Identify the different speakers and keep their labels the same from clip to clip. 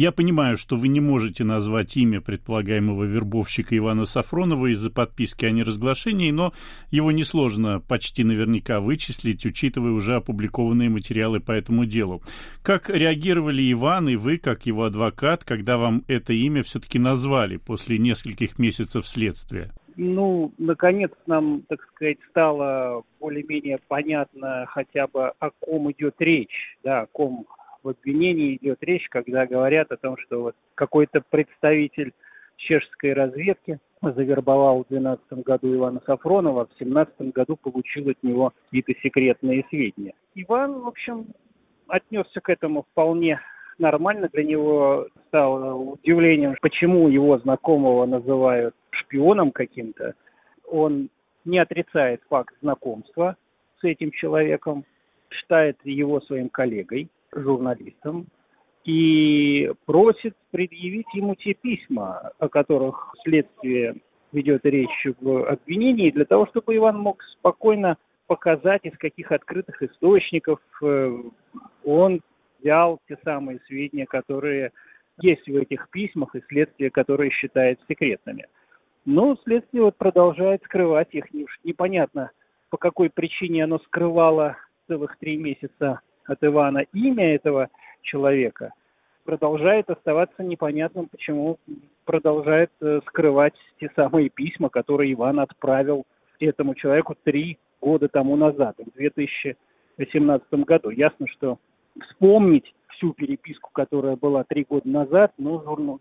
Speaker 1: Я понимаю, что вы не можете назвать имя предполагаемого вербовщика Ивана Сафронова из-за подписки о неразглашении, но его несложно почти наверняка вычислить, учитывая уже опубликованные материалы по этому делу. Как реагировали Иван и вы, как его адвокат, когда вам это имя все-таки назвали после нескольких месяцев следствия?
Speaker 2: ну, наконец нам, так сказать, стало более-менее понятно хотя бы о ком идет речь, да, о ком в обвинении идет речь, когда говорят о том, что вот какой-то представитель чешской разведки завербовал в 2012 году Ивана Сафронова, а в 2017 году получил от него какие-то секретные сведения. Иван, в общем, отнесся к этому вполне нормально. Для него стало удивлением, почему его знакомого называют шпионом каким-то. Он не отрицает факт знакомства с этим человеком, считает его своим коллегой, журналистом, и просит предъявить ему те письма, о которых следствие ведет речь в обвинении, для того, чтобы Иван мог спокойно показать, из каких открытых источников э, он взял те самые сведения, которые есть в этих письмах и следствие, которые считает секретными. Но следствие вот продолжает скрывать их. Непонятно, по какой причине оно скрывало целых три месяца от Ивана имя этого человека. Продолжает оставаться непонятным, почему продолжает э, скрывать те самые письма, которые Иван отправил этому человеку три года тому назад, в 2018 году. Ясно, что вспомнить всю переписку, которая была три года назад, но журнал,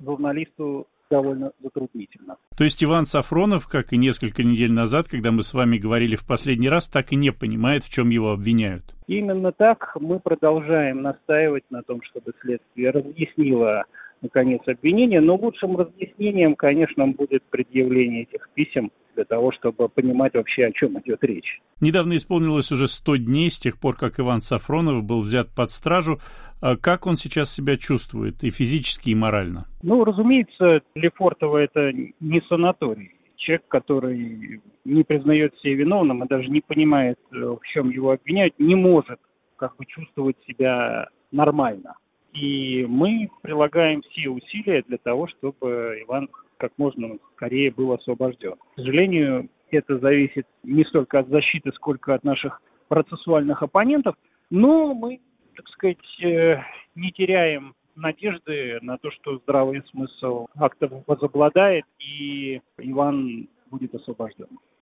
Speaker 2: журналисту довольно затруднительно.
Speaker 1: То есть Иван Сафронов, как и несколько недель назад, когда мы с вами говорили в последний раз, так и не понимает, в чем его обвиняют?
Speaker 2: Именно так мы продолжаем настаивать на том, чтобы следствие разъяснило наконец, обвинение, но лучшим разъяснением, конечно, будет предъявление этих писем для того, чтобы понимать вообще, о чем идет речь.
Speaker 1: Недавно исполнилось уже 100 дней с тех пор, как Иван Сафронов был взят под стражу. А как он сейчас себя чувствует и физически, и морально?
Speaker 2: Ну, разумеется, Лефортово это не санаторий. Человек, который не признает себя виновным и даже не понимает, э, в чем его обвиняют, не может как бы чувствовать себя нормально. И мы прилагаем все усилия для того, чтобы Иван как можно скорее был освобожден. К сожалению, это зависит не столько от защиты, сколько от наших процессуальных оппонентов, но мы, так сказать, э, не теряем надежды на то, что здравый смысл актов возобладает и Иван будет освобожден.